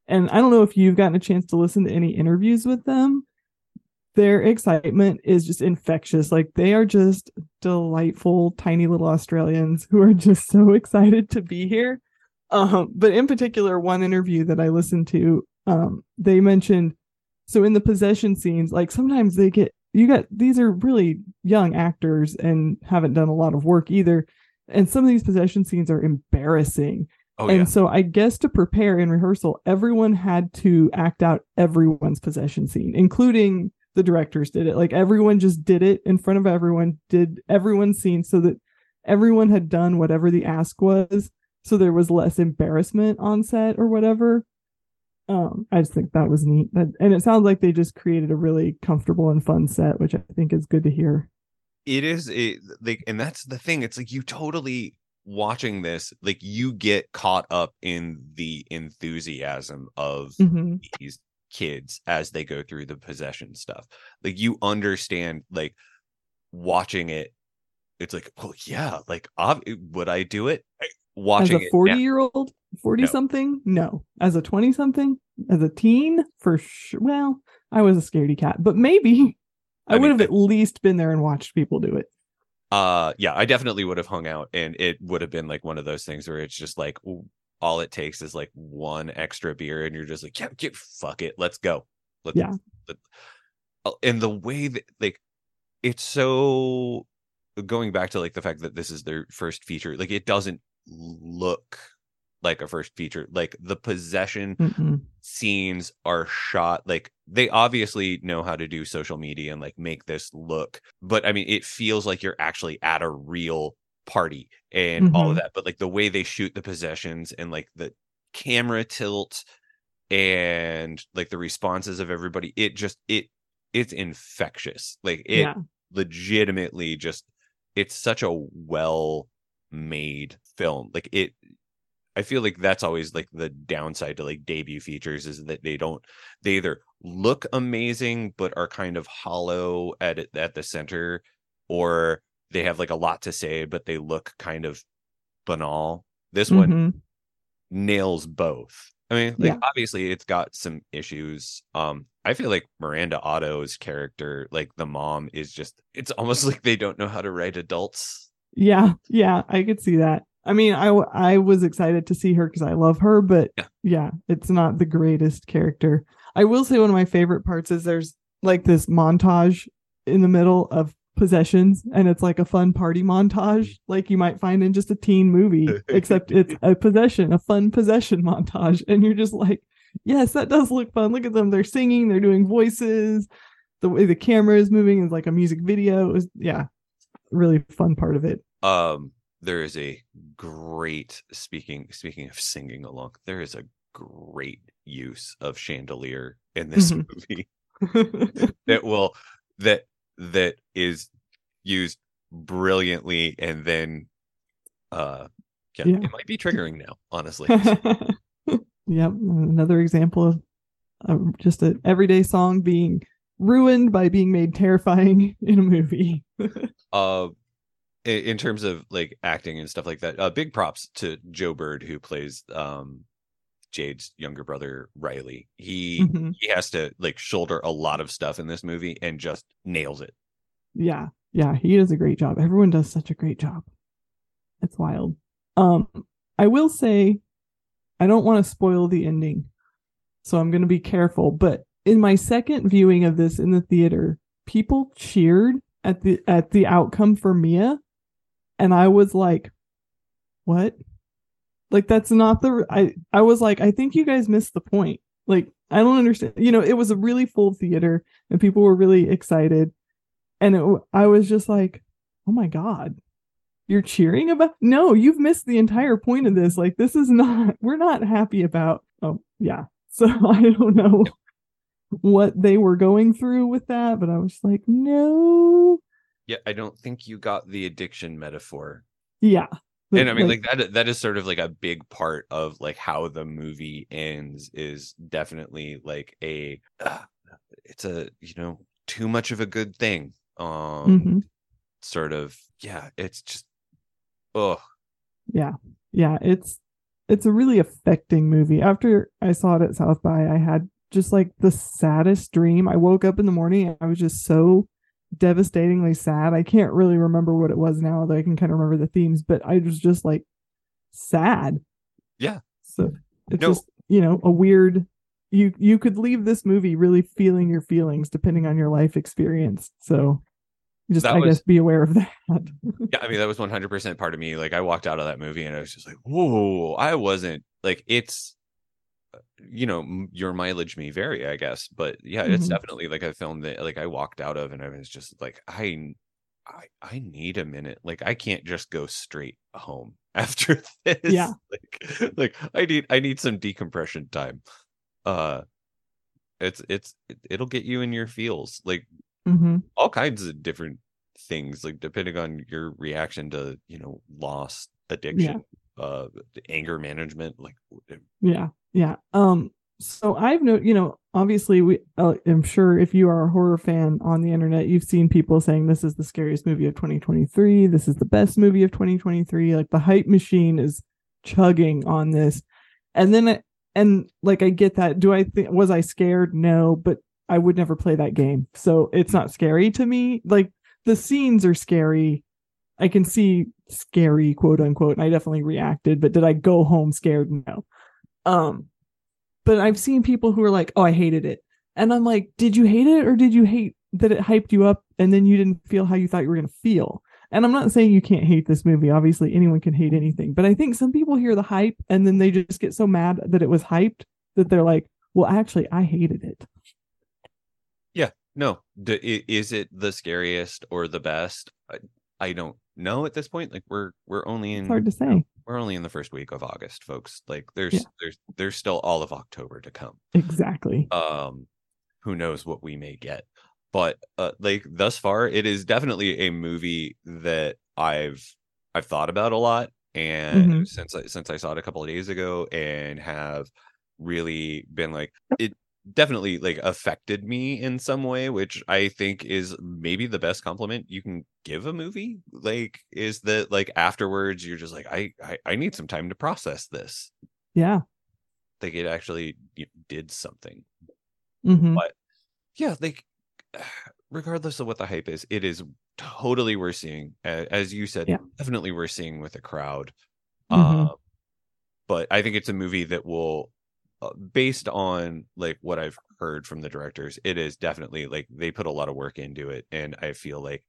And I don't know if you've gotten a chance to listen to any interviews with them. Their excitement is just infectious. Like they are just delightful, tiny little Australians who are just so excited to be here. Um, but in particular, one interview that I listened to, um, they mentioned so in the possession scenes, like sometimes they get you got these are really young actors and haven't done a lot of work either. And some of these possession scenes are embarrassing. Oh and yeah. so I guess to prepare in rehearsal, everyone had to act out everyone's possession scene, including the directors did it. Like everyone just did it in front of everyone, did everyone's scene so that everyone had done whatever the ask was. So there was less embarrassment on set or whatever. Um, I just think that was neat. That, and it sounds like they just created a really comfortable and fun set, which I think is good to hear. it is it like and that's the thing it's like you totally watching this like you get caught up in the enthusiasm of Mhm. these kids as they go through the possession stuff like you understand like watching it it's like well yeah like ob- would i do it As watching a it 40 now- year old, 40 No. something? No. As a 20 something? As a teen? For sure. Well, I was a scaredy cat, but maybe I, I mean, would have at least been there and watched people do it. uh yeah i definitely would have hung out and it would have been like one of those things where it's just like all it takes is like one extra beer and you're just like yeah, yeah fuck it let's go let's Yeah. let- uh, and the way that like it's so going back to like the fact that this is their first feature like it doesn't look like a first feature like the possession Mm-mm. scenes are shot like they obviously know how to do social media and like make this look but i mean it feels like you're actually at a real party and all of Mhm. that but like the way they shoot the possessions and like the camera tilt and like the responses of everybody it just it it's infectious like it yeah. legitimately just it's such a well made film like it i feel like that's always like the downside to like debut features is that they don't they either look amazing but are kind of hollow at it at the center or they have like a lot to say but they look kind of banal this one Mhm. nails both. I mean, like Yeah. obviously it's got some issues. Um, I feel like Miranda Otto's character, like the mom, is just it's almost like they don't know how to write adults. Yeah. Yeah. I could see that. I mean, I I was excited to see her because I love her, but Yeah. yeah, it's not the greatest character. I will say one of my favorite parts is there's like this montage in the middle of possessions, and it's like a fun party montage, like you might find in just a teen movie, except it's a possession, a fun possession montage. And you're just like, yes, that does look fun. Look at them. They're singing, they're doing voices. The way the camera is moving is like a music video. It was, yeah, really fun part of it. Um, there is a great speaking speaking of singing along, there is a great use of chandelier in this Mhm. movie that will that that is used brilliantly and then uh yeah, Yeah. it might be triggering now, honestly. yep, another example of uh, just an everyday song being ruined by being made terrifying in a movie. uh in terms of like acting and stuff like that uh big props to joe bird who plays um jade's younger brother riley he Mhm. he has to like shoulder a lot of stuff in this movie and just nails it yeah, yeah, he does a great job. Everyone does such a great job. It's wild. Um, I will say, I don't want to spoil the ending, so I'm going to be careful. But in my second viewing of this in the theater, people cheered at the at the outcome for Mia, and I was like, "What? Like that's not the." I I was like, "I think you guys missed the point." Like I don't understand. You know, it was a really full theater, and people were really excited, and it, I was just like, "Oh my god." you're cheering about no you've missed the entire point of this like this is not we're not happy about oh yeah so i don't know what they were going through with that but i was like no Yeah, I don't think you got the addiction metaphor. yeah and I mean, like, that that is sort of like a big part of like how the movie ends is definitely like a uh, it's a you know too much of a good thing. Um Mhm. sort of yeah, it's just oh yeah yeah it's it's a really affecting movie after i saw it at south by i had just like the saddest dream i woke up in the morning and i was just so devastatingly sad i can't really remember what it was now though i can kind of remember the themes but i was just like sad Yeah. so it's No. just you know a weird you you could leave this movie really feeling your feelings depending on your life experience so just That i was- guess be aware of that yeah, I mean that was 100% part of me. Like I walked out of that movie and I was just like, "Whoa, I wasn't like it's you know, your mileage may vary, I guess, but yeah, it's Mhm. definitely like a film that like I walked out of and I was just like I I I need a minute. Like I can't just go straight home after this. Yeah. Like like I need I need some decompression time. Uh it's it's it- it'll get you in your feels. Like hmm all kinds of different things like depending on your reaction to you know loss addiction uh anger management like Yeah, yeah. Um, so I've no, you know, obviously we, uh, I'm sure if you are a horror fan on the internet, you've seen people saying this is the scariest movie of 2023. This is the best movie of 2023. Like the hype machine is chugging on this, and then it, and like I get that. Do I think was I scared? No, but I would never play that game, so it's not scary to me. Like the scenes are scary. I can see scary, quote unquote, and I definitely reacted. But did I go home scared? No. Um, but I've seen people who are like, "Oh, I hated it," and I'm like, "Did you hate it, or did you hate that it hyped you up, and then you didn't feel how you thought you were going to feel?" And I'm not saying you can't hate this movie. Obviously, anyone can hate anything, but I think some people hear the hype and then they just get so mad that it was hyped that they're like, "Well, actually, I hated it." Yeah, no d- is it the scariest or the best I, I don't know at this point like we're we're only in It's hard to say. we're only in the first week of august folks like there's Yeah. there's there's still all of october to come Exactly. um who knows what we may get but uh like thus far it is definitely a movie that i've i've thought about a lot and Mhm. since i since i saw it a couple of days ago and have really been like it definitely like affected me in some way which i think is maybe the best compliment you can give a movie like is that like afterwards you're just like i i, I need some time to process this Yeah. like it actually did something hmm but yeah like regardless of what the hype is it is totally worth seeing as you said Yeah. definitely worth seeing with a crowd Mhm. um but i think it's a movie that will based on like what i've heard from the directors it is definitely like they put a lot of work into it and i feel like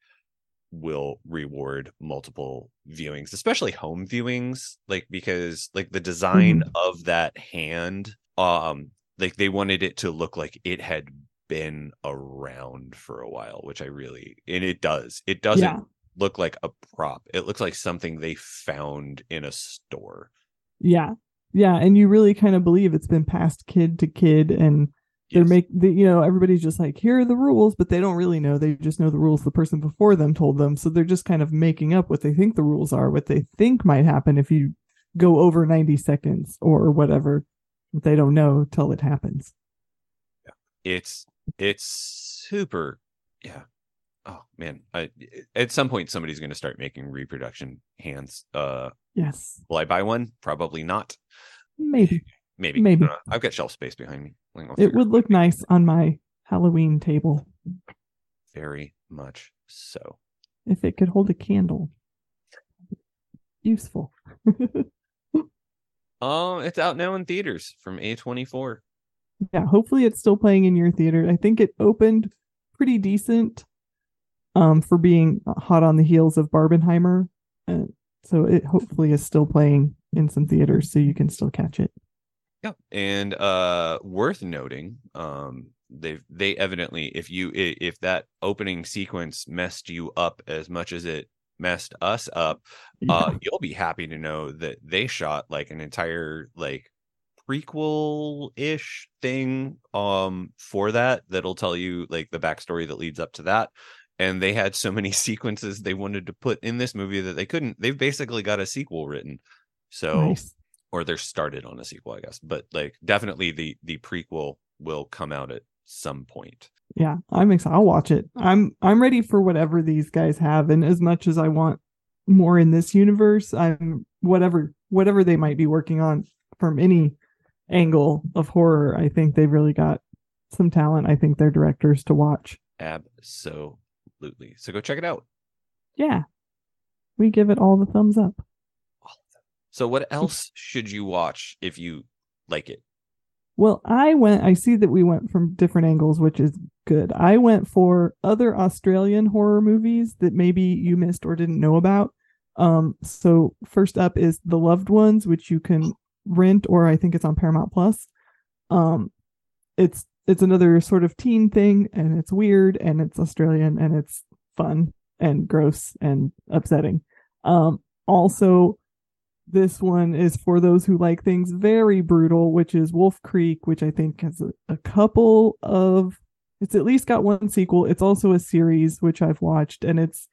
will reward multiple viewings especially home viewings like because like the design of that hand um like they wanted it to look like it had been around for a while which i really and it does it doesn't Yeah. look like a prop it looks like something they found in a store Yeah. Yeah. And you really kind of believe it's been passed kid to kid and they're Yes. make the, you know everybody's just like here are the rules but they don't really know they just know the rules the person before them told them so they're just kind of making up what they think the rules are what they think might happen if you go over 90 seconds or whatever but they don't know till it happens Yeah. it's it's super yeah oh man I, at some point somebody's going to start making reproduction hands uh yes. will i buy one probably not. Maybe. Maybe. Maybe. Uh, i've got shelf space behind me. It would look what I make nice on my halloween table. Very much so. If it could hold a candle. Useful. Oh it's out now in theaters from a24 yeah hopefully it's still playing in your theater. I think it opened pretty decent um for being hot on the heels of barbenheimer. Uh, so it hopefully is still playing in some theaters so you can still catch it. Yeah, and uh worth noting, um they they evidently if you if that opening sequence messed you up as much as it messed us up uh you'll be happy to know that they shot like an entire like prequel ish thing um for that that'll tell you like the backstory that leads up to that and they had so many sequences they wanted to put in this movie that they couldn't. They've basically got a sequel written. So Nice. or they're started on a sequel i guess. But like definitely the the prequel will come out at some point. Yeah i'm excited i'll watch it. I'm i'm ready for whatever these guys have and as much as i want more in this universe i'm whatever whatever they might be working on from any angle of horror i think they've really got some talent. I think they're directors to watch. Absolutely so go check it out. Yeah. We give it all the thumbs up. So what else should you watch if you like it? Well, I went, I see that we went from different angles, which is good. I went for other Australian horror movies that maybe you missed or didn't know about. Um, so first up is The Loved Ones, which you can rent or I think it's on Paramount Plus. Um, it's it's another sort of teen thing and it's weird and it's Australian and it's fun and gross and upsetting. Um, also this one is for those who like things very brutal, which is Wolf Creek, which I think has a, a couple of it's at least got one sequel. It's also a series which I've watched, and it's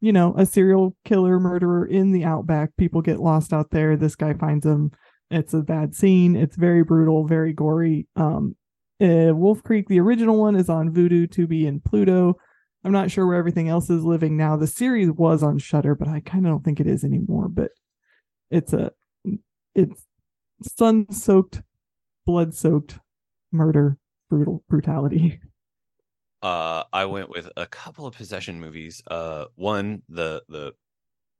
you know a serial killer murderer in the outback. People get lost out there. This guy finds them. It's a bad scene. It's very brutal, very gory. Um, uh, Wolf Creek, the original one, is on Vudu, Tubi, and Pluto. I'm not sure where everything else is living now. The series was on Shudder, but I kind of don't think it is anymore. But it's a it's sun soaked, blood soaked murder, brutal brutality. uh i went with a couple of possession movies uh one the the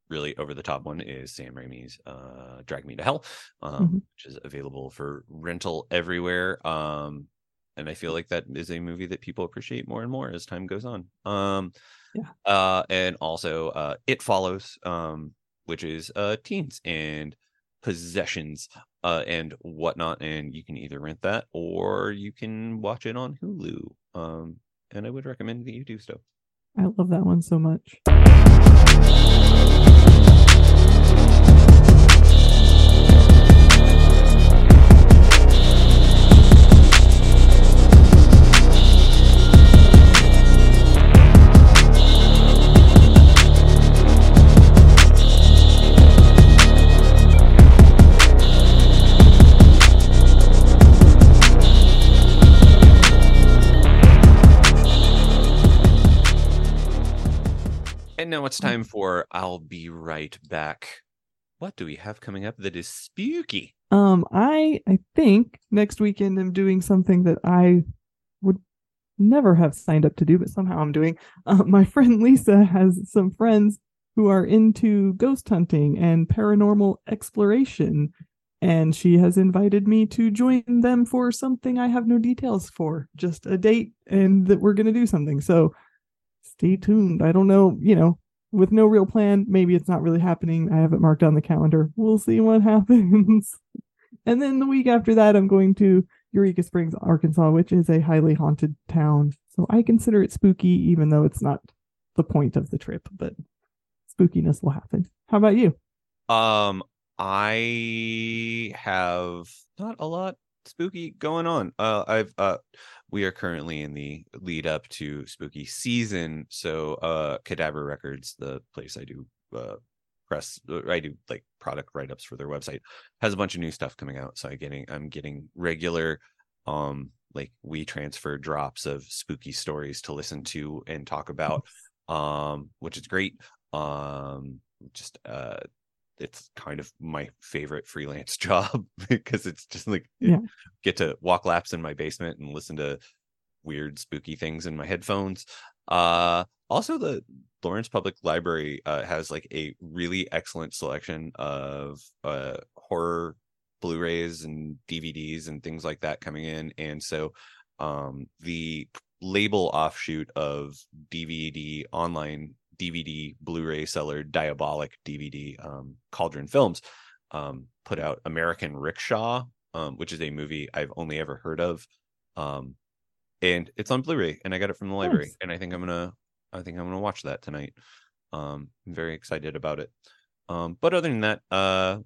really over the top one is sam raimi's uh drag me to hell um Mhm. which is available for rental everywhere um and i feel like that is a movie that people appreciate more and more as time goes on um Yeah. uh and also uh it follows um which is uh teens and possessions uh and whatnot and you can either rent that or you can watch it on hulu um and i would recommend that you do so I love that one so much. And now it's time for i'll be right back what do we have coming up that is spooky Um, I I think next weekend I'm doing something that I would never have signed up to do, but somehow I'm doing. Uh, my friend Lisa has some friends who are into ghost hunting and paranormal exploration, and she has invited me to join them for something I have no details for, just a date, and that we're gonna do something. So stay tuned. I don't know, you know, with no real plan, maybe it's not really happening. I have it marked on the calendar. We'll see what happens. and then the week after that, I'm going to Eureka Springs, Arkansas, which is a highly haunted town. So I consider it spooky, even though it's not the point of the trip, but spookiness will happen. How about you? Um, I have not a lot spooky going on. Uh, I've uh, we are currently in the lead up to spooky season. So, uh, Cadabra Records, the place I do uh press, uh, I do like product write ups for their website, has a bunch of new stuff coming out. So I getting I'm getting regular, um, like WeTransfer drops of spooky stories to listen to and talk about, um, which is great. Um, just uh it's kind of my favorite freelance job because it's just like Yeah. get to walk laps in my basement and listen to weird spooky things in my headphones uh also the lawrence public library uh has like a really excellent selection of uh horror blu-rays and dvds and things like that coming in and so um the label offshoot of dvd online DVD Blu-ray seller Diabolic DVD um, Cauldron Films um, put out American Rickshaw, um, which is a movie I've only ever heard of, um, and it's on Blu-ray, and I got it from the library, Nice. and I think I'm gonna, I think I'm gonna watch that tonight. Um, I'm very excited about it. Um, but other than that, uh,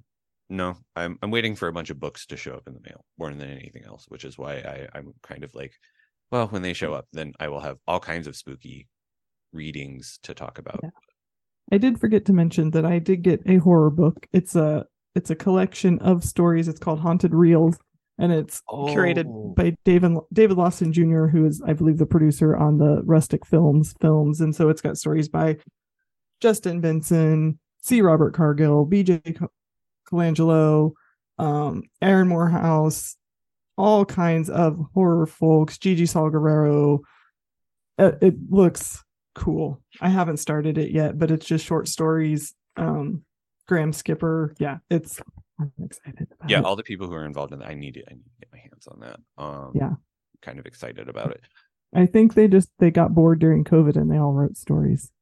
no, I'm I'm waiting for a bunch of books to show up in the mail more than anything else, which is why I I'm kind of like, well, when they show up, then I will have all kinds of spooky readings to talk about. Yeah. I did forget to mention that I did get a horror book. It's a it's a collection of stories. It's called Haunted Reels, and it's curated Oh. by David David Lawson Jr., who is, I believe, the producer on the Rustic Films films. And so it's got stories by Justin Benson, C. Robert Cargill, B.J. Co- Colangelo, um, Aaron Moorhead, all kinds of horror folks. Gigi Saul Guerrero. Uh, it looks cool. I haven't started it yet, but it's just short stories. Um, Graham Skipper. Yeah, it's. I'm excited. About yeah it. all the people who are involved in that i need to i need to get my hands on that um Yeah. kind of excited about it I think they just they got bored during COVID and they all wrote stories.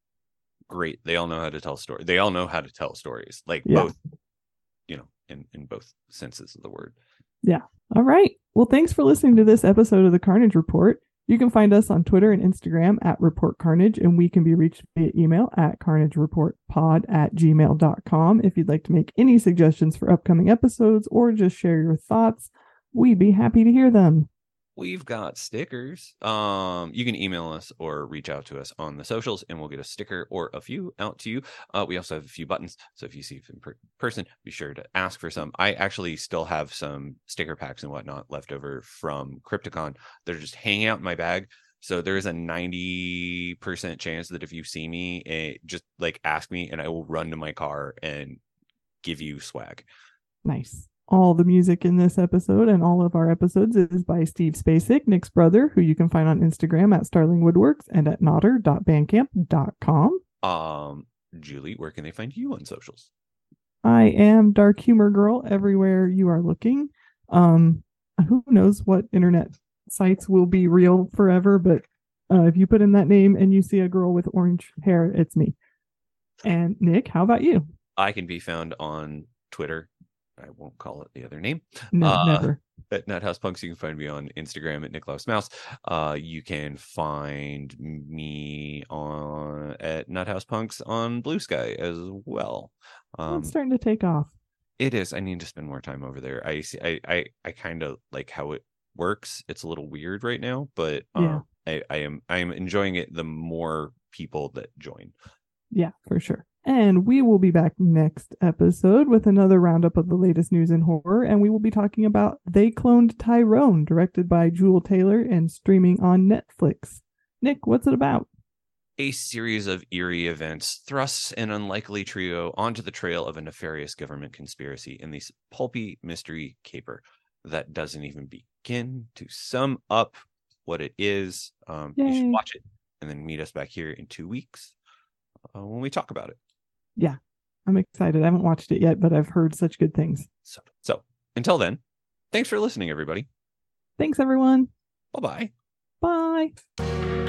great they all know how to tell stories they all know how to tell stories like Yeah. both you know in in both senses of the word Yeah. All right. Well, thanks for listening to this episode of the Carnage Report. You can find us on Twitter and Instagram at Report Carnage, and we can be reached via email at carnagereportpod at gmail.com. If you'd like to make any suggestions for upcoming episodes or just share your thoughts, we'd be happy to hear them. We've got stickers. Um you can email us or reach out to us on the socials and we'll get a sticker or a few out to you. Uh we also have a few buttons so if you see in per- person be sure to ask for some. I actually still have some sticker packs and whatnot left over from crypticon. They're just hanging out in my bag so there is a 90% chance that if you see me eh, just like ask me and i will run to my car and give you swag. Nice. All the music in this episode and all of our episodes is by Steve Spacek, Nick's brother, who you can find on Instagram at Starling Woodworks and at nodder.bandcamp.com. um julie where can they find you on socials I am Dark Humor Girl everywhere you are looking. Um, who knows what internet sites will be real forever, but uh, if you put in that name and you see a girl with orange hair, it's me. And Nick, how about you? I can be found on Twitter. I won't call it the other name. No, Uh, never. At Nuthouse Punks, you can find me on Instagram at Niklaus Mouse. Uh, you can find me on at Nuthouse Punks on Blue Sky as well. Um, it's starting to take off. it is. I need to spend more time over there. I see. I I, I kind of like how it works. It's a little weird right now, but um, Yeah. I I am I am enjoying it. The more people that join. Yeah, for sure. And we will be back next episode with another roundup of the latest news in horror. And we will be talking about They Cloned Tyrone, directed by Juel Taylor and streaming on Netflix. Nick, what's it about? A series of eerie events thrusts an unlikely trio onto the trail of a nefarious government conspiracy in this pulpy mystery caper that doesn't even begin to sum up what it is. Um, you should watch it and then meet us back here in two weeks uh, when we talk about it. Yeah, I'm excited. I haven't watched it yet, but I've heard such good things. So, so until then, thanks for listening, everybody. Thanks, everyone. Bye bye. Bye.